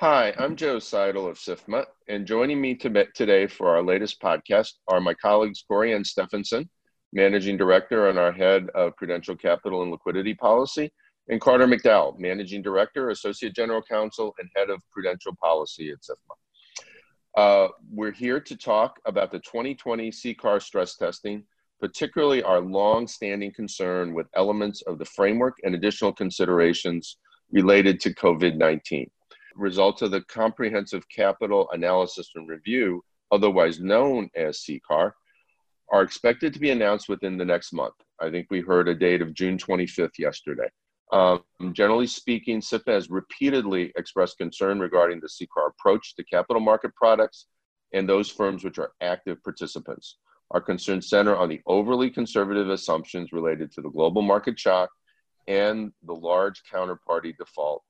Hi, I'm Joe Seidel of SIFMA, and joining me today for our latest podcast are my colleagues Corey Ann Stephenson, Managing Director and our Head of Prudential Capital and Liquidity Policy, and Carter McDowell, Managing Director, Associate General Counsel, and Head of Prudential Policy at SIFMA. Uh, we're here to talk about the 2020 CCAR stress testing, particularly our long-standing concern with elements of the framework and additional considerations related to COVID-19. Results of the Comprehensive Capital Analysis and Review, otherwise known as CCAR, are expected to be announced within the next month. I think we heard a date of June 25th yesterday. Um, generally speaking, SIFMA has repeatedly expressed concern regarding the CCAR approach to capital market products and those firms which are active participants. Our concerns center on the overly conservative assumptions related to the global market shock and the large counterparty default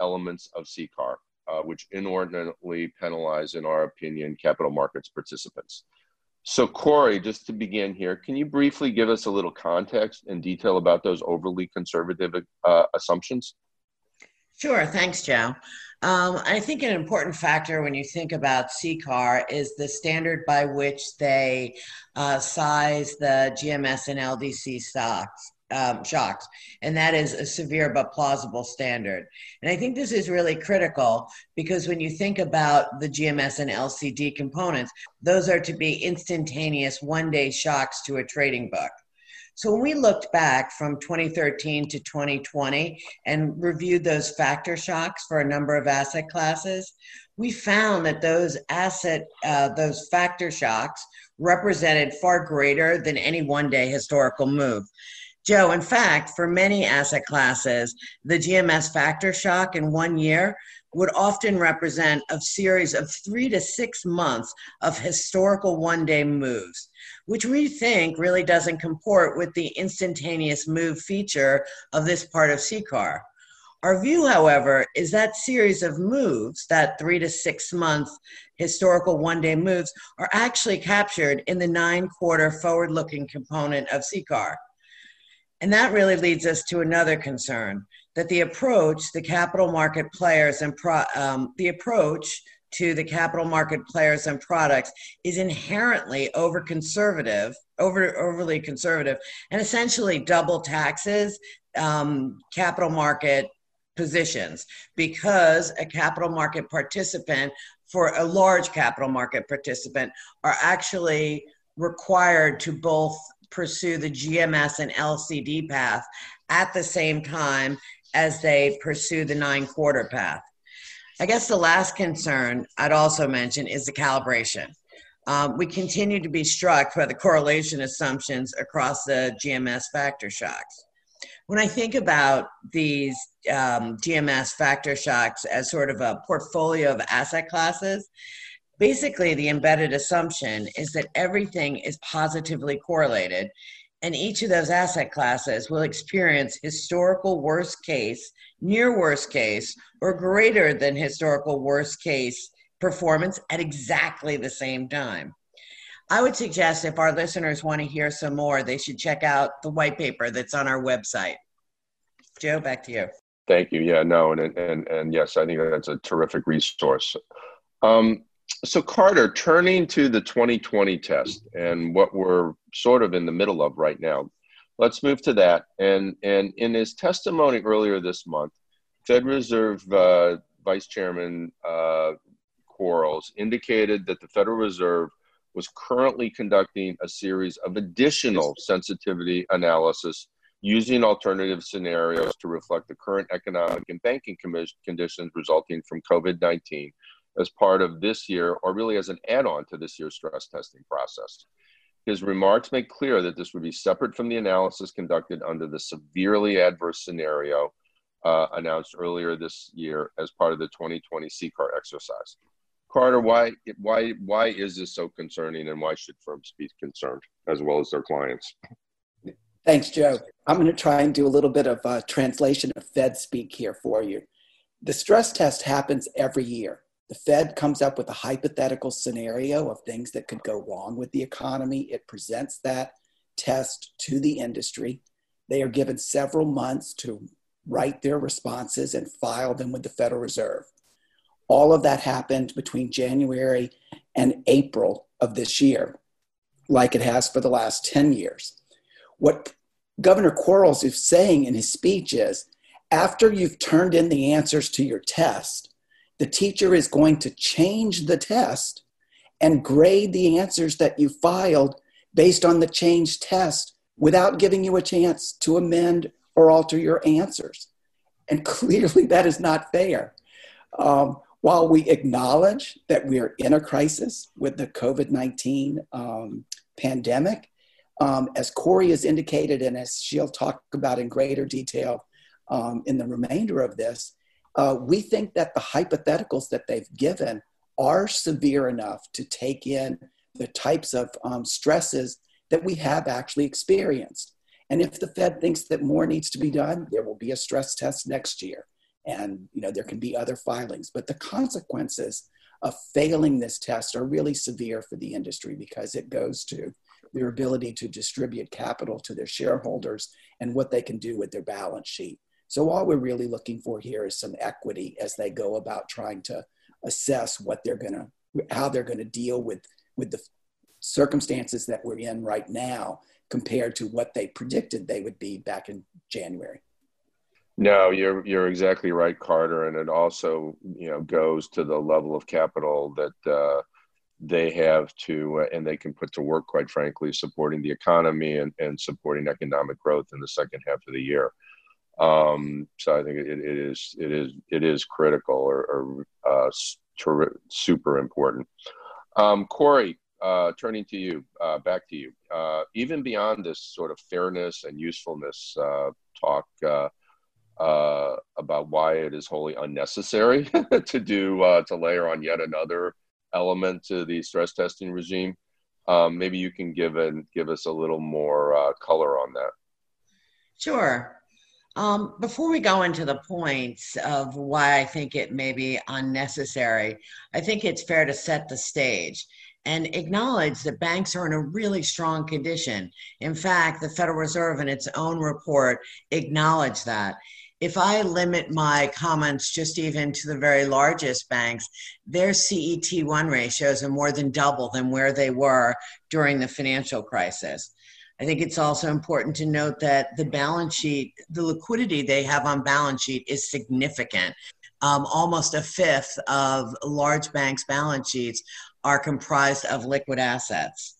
elements of CCAR, uh, which inordinately penalize, in our opinion, capital markets participants. So, Corey, just to begin here, can you briefly give us a little context and detail about those overly conservative uh, assumptions? Sure. Thanks, Joe. Um, I think an important factor when you think about CCAR is the standard by which they uh, size the GMS and LDC stocks um, shocks, and that is a severe but plausible standard. And I think this is really critical because when you think about the GMS and LCD components, those are to be instantaneous one day shocks to a trading book. So when we looked back from 2013 to 2020 and reviewed those factor shocks for a number of asset classes, we found that those asset, uh, those factor shocks represented far greater than any one day historical move. Joe, in fact, for many asset classes, the GMS factor shock in one year would often represent a series of three to six months of historical one day moves, which we think really doesn't comport with the instantaneous move feature of this part of CCAR. Our view, however, is that series of moves, that three to six month historical one day moves, are actually captured in the nine quarter forward looking component of CCAR. And that really leads us to another concern that the approach, the capital market players and pro, um, the approach to the capital market players and products is inherently over conservative, over overly conservative, and essentially double taxes um, capital market positions because a capital market participant for a large capital market participant are actually required to both pursue the GMS and LCD path at the same time as they pursue the nine quarter path. I guess the last concern I'd also mention is the calibration. Um, we continue to be struck by the correlation assumptions across the GMS factor shocks. When I think about these um, GMS factor shocks as sort of a portfolio of asset classes, basically the embedded assumption is that everything is positively correlated and each of those asset classes will experience historical worst case near worst case or greater than historical worst case performance at exactly the same time. I would suggest if our listeners want to hear some more they should check out the white paper that's on our website. Joe back to you. Thank you. Yeah no and and, and yes i think that's a terrific resource. Um, so Carter, turning to the 2020 test and what we're sort of in the middle of right now, let's move to that. And and in his testimony earlier this month, Fed Reserve uh, Vice Chairman uh, Quarles indicated that the Federal Reserve was currently conducting a series of additional sensitivity analysis using alternative scenarios to reflect the current economic and banking conditions resulting from COVID 19 as part of this year, or really as an add on to this year's stress testing process. His remarks make clear that this would be separate from the analysis conducted under the severely adverse scenario uh, announced earlier this year as part of the 2020 CCAR exercise. Carter, why, why, why is this so concerning and why should firms be concerned as well as their clients? Thanks, Joe. I'm going to try and do a little bit of uh, translation of Fed speak here for you. The stress test happens every year. The Fed comes up with a hypothetical scenario of things that could go wrong with the economy. It presents that test to the industry. They are given several months to write their responses and file them with the Federal Reserve. All of that happened between January and April of this year, like it has for the last 10 years. What Governor Quarles is saying in his speech is after you've turned in the answers to your test, the teacher is going to change the test and grade the answers that you filed based on the changed test without giving you a chance to amend or alter your answers. And clearly, that is not fair. Um, while we acknowledge that we are in a crisis with the COVID 19 um, pandemic, um, as Corey has indicated, and as she'll talk about in greater detail um, in the remainder of this, uh, we think that the hypotheticals that they've given are severe enough to take in the types of um, stresses that we have actually experienced. And if the Fed thinks that more needs to be done, there will be a stress test next year. And you know there can be other filings, but the consequences of failing this test are really severe for the industry because it goes to their ability to distribute capital to their shareholders and what they can do with their balance sheet. So all we're really looking for here is some equity as they go about trying to assess what they're going to how they're going to deal with with the circumstances that we're in right now compared to what they predicted they would be back in January. No, you're you're exactly right, Carter, and it also you know goes to the level of capital that uh, they have to uh, and they can put to work, quite frankly, supporting the economy and, and supporting economic growth in the second half of the year. Um, so I think it, it is it is it is critical or, or uh, super important. Um, Corey, uh, turning to you, uh, back to you. Uh, even beyond this sort of fairness and usefulness uh, talk uh, about why it is wholly unnecessary to do to layer on yet another element to the stress testing regime, um, maybe you can give and give us a little more color on that. Sure. Um, before we go into the points of why I think it may be unnecessary, I think it's fair to set the stage and acknowledge that banks are in a really strong condition. In fact, the Federal Reserve in its own report acknowledged that. If I limit my comments just even to the very largest banks, their CET1 ratios are more than double than where they were during the financial crisis. I think it's also important to note that the balance sheet, the liquidity they have on balance sheet is significant. Um, almost a fifth of large banks' balance sheets are comprised of liquid assets.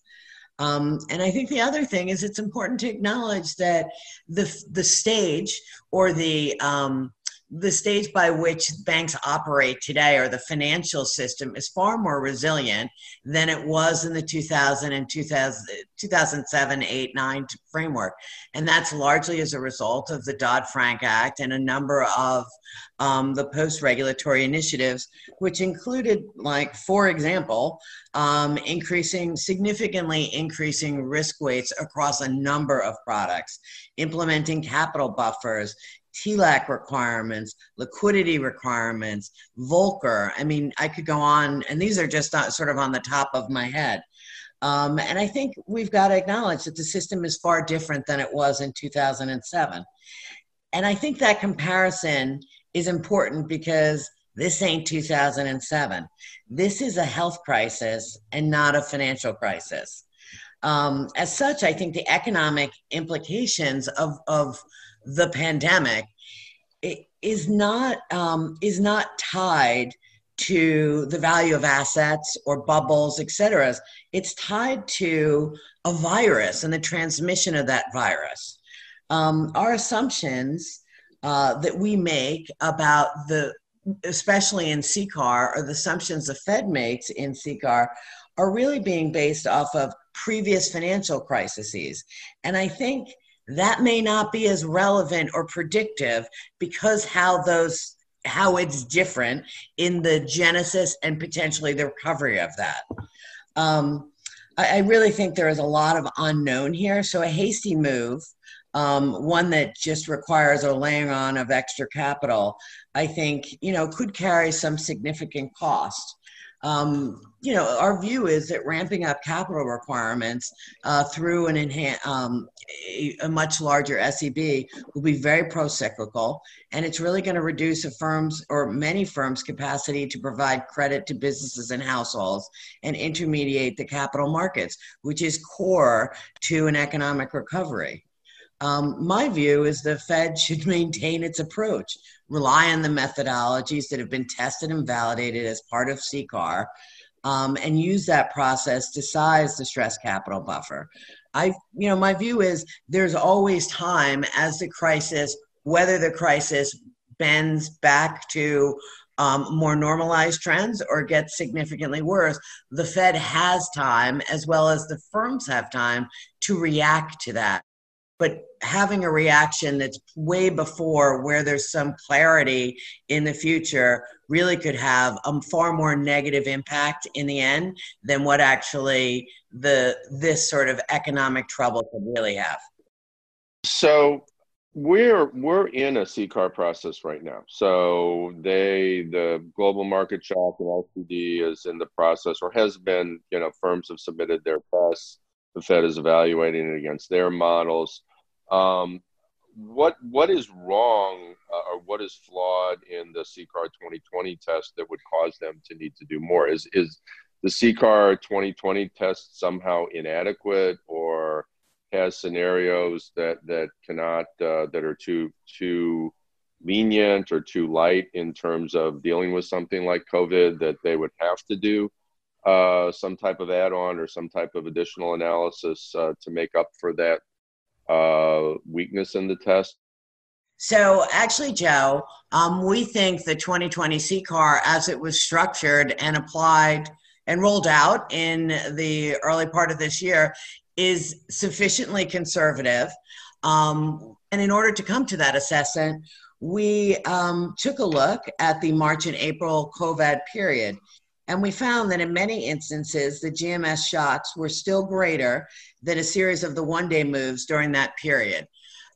Um, and I think the other thing is it's important to acknowledge that the the stage or the um, the stage by which banks operate today or the financial system is far more resilient than it was in the 2000 and 2000, 2007 8 9 framework. And that's largely as a result of the dodd-frank act and a number of um, the post-regulatory initiatives which included like for example um, increasing significantly increasing risk weights across a number of products implementing capital buffers TLAC requirements, liquidity requirements, Volcker. I mean, I could go on, and these are just not sort of on the top of my head. Um, and I think we've got to acknowledge that the system is far different than it was in 2007. And I think that comparison is important because this ain't 2007. This is a health crisis and not a financial crisis. Um, as such, I think the economic implications of, of the pandemic is not um, is not tied to the value of assets or bubbles, et cetera. It's tied to a virus and the transmission of that virus. Um, our assumptions uh, that we make about the, especially in CCAR, or the assumptions the Fed makes in CCAR, are really being based off of previous financial crises. And I think that may not be as relevant or predictive because how those how it's different in the genesis and potentially the recovery of that. Um, I, I, really think there is a lot of unknown here. So a hasty move, um, one that just requires a laying on of extra capital, I think you know could carry some significant cost. Um, you know, our view is that ramping up capital requirements uh, through an enhan- um, a, a, much larger SCB will be very pro-cyclical, and it's really going to reduce a firm's or many firms' capacity to provide credit to businesses and households and intermediate the capital markets, which is core to an economic recovery. Um, my view is the Fed should maintain its approach, rely on the methodologies that have been tested and validated as part of CCAR, um, and use that process to size the stress capital buffer. I, you know, my view is there's always time as the crisis, whether the crisis bends back to um, more normalized trends or gets significantly worse, the Fed has time, as well as the firms have time, to react to that but having a reaction that's way before where there's some clarity in the future really could have a far more negative impact in the end than what actually the this sort of economic trouble could really have so we're we're in a CCAR process right now. So they the global market shock and LCD is in the process or has been. You know, firms have submitted their tests. The Fed is evaluating it against their models. Um, what what is wrong uh, or what is flawed in the CCAR 2020 test that would cause them to need to do more? Is is the CCAR 2020 test somehow inadequate or has scenarios that that cannot uh, that are too too lenient or too light in terms of dealing with something like COVID that they would have to do uh, some type of add-on or some type of additional analysis uh, to make up for that uh, weakness in the test? So, actually, Joe, um, we think the 2020 CCAR, as it was structured and applied and rolled out in the early part of this year, is sufficiently conservative. Um, and in order to come to that assessment, we um, took a look at the March and April COVID period. And we found that in many instances, the GMS shocks were still greater than a series of the one day moves during that period.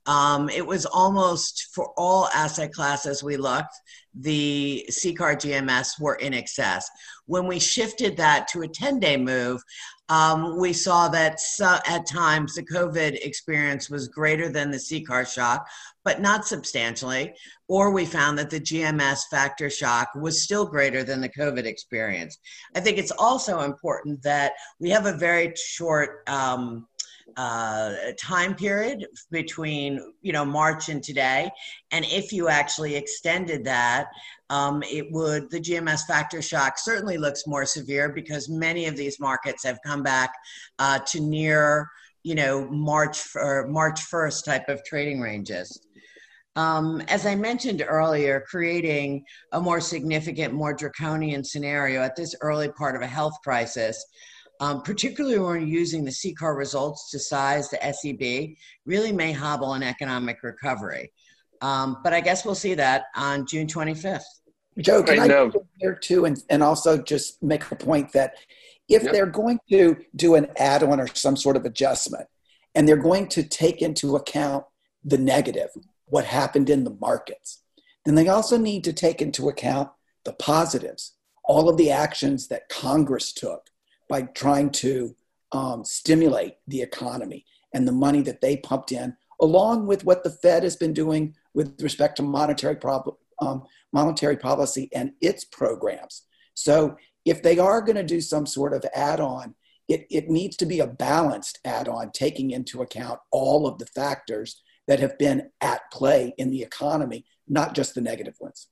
Um, it was almost for all asset classes we looked, the CCAR GMS were in excess. When we shifted that to a 10 day move, um, we saw that so, at times the COVID experience was greater than the CCAR shock, but not substantially. Or we found that the GMS factor shock was still greater than the COVID experience. I think it's also important that we have a very short um, uh, time period between you know March and today, and if you actually extended that, um, it would the GMS factor shock certainly looks more severe because many of these markets have come back uh, to near you know March or March first type of trading ranges. Um, as I mentioned earlier, creating a more significant, more draconian scenario at this early part of a health crisis um, particularly when we're using the CCAR results to size the SCB, really may hobble an economic recovery. Um, but I guess we'll see that on June 25th. Joe, can I, I here too, and, and also just make a point that if yep. they're going to do an add-on or some sort of adjustment, and they're going to take into account the negative, what happened in the markets, then they also need to take into account the positives, all of the actions that Congress took, by trying to um, stimulate the economy and the money that they pumped in, along with what the Fed has been doing with respect to monetary, prob- um, monetary policy and its programs. So, if they are going to do some sort of add on, it, it needs to be a balanced add on, taking into account all of the factors that have been at play in the economy, not just the negative ones.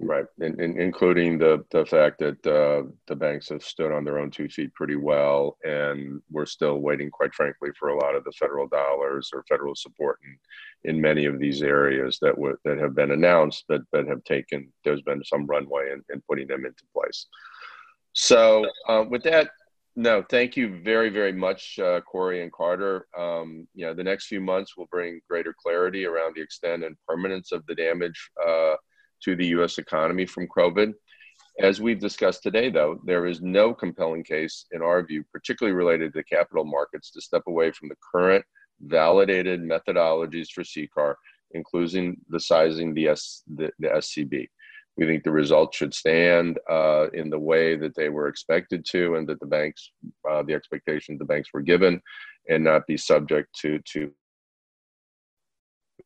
Right, and, and, including the the fact that uh, the banks have stood on their own two feet pretty well, and we're still waiting, quite frankly, for a lot of the federal dollars or federal support in, in many of these areas that w- that have been announced, but but have taken. There's been some runway in, in putting them into place. So, uh, with that, no, thank you very very much, uh, Corey and Carter. Um, you know, the next few months will bring greater clarity around the extent and permanence of the damage uh, to the U.S. economy from COVID. As we've discussed today, though, there is no compelling case, in our view, particularly related to capital markets, to step away from the current validated methodologies for CCAR, including the sizing the, S, the, the SCB. We think the results should stand uh, in the way that they were expected to, and that the banks, uh, the expectations the banks were given, and not be subject to to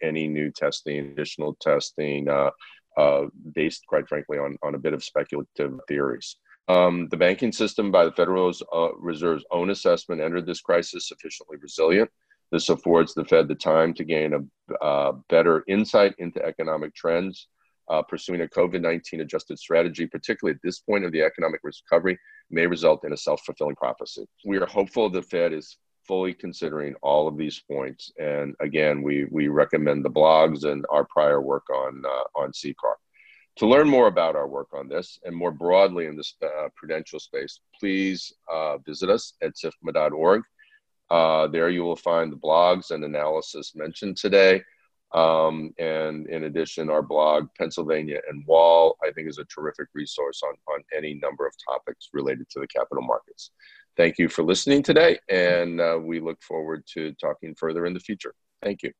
any new testing, additional testing, uh, uh, based, quite frankly, on on a bit of speculative theories. Um, the banking system, by the Federal uh, Reserve's own assessment, entered this crisis sufficiently resilient. This affords the Fed the time to gain a uh, better insight into economic trends uh, pursuing a COVID 19 adjusted strategy, particularly at this point of the economic recovery, may result in a self fulfilling prophecy. We are hopeful the Fed is fully considering all of these points. And again, we, we recommend the blogs and our prior work on, uh, on CCAR. To learn more about our work on this and more broadly in this uh, prudential space, please uh, visit us at sifma.org. Uh, there you will find the blogs and analysis mentioned today. Um, and in addition, our blog, Pennsylvania and Wall, I think is a terrific resource on, on any number of topics related to the capital markets. Thank you for listening today, and uh, we look forward to talking further in the future. Thank you.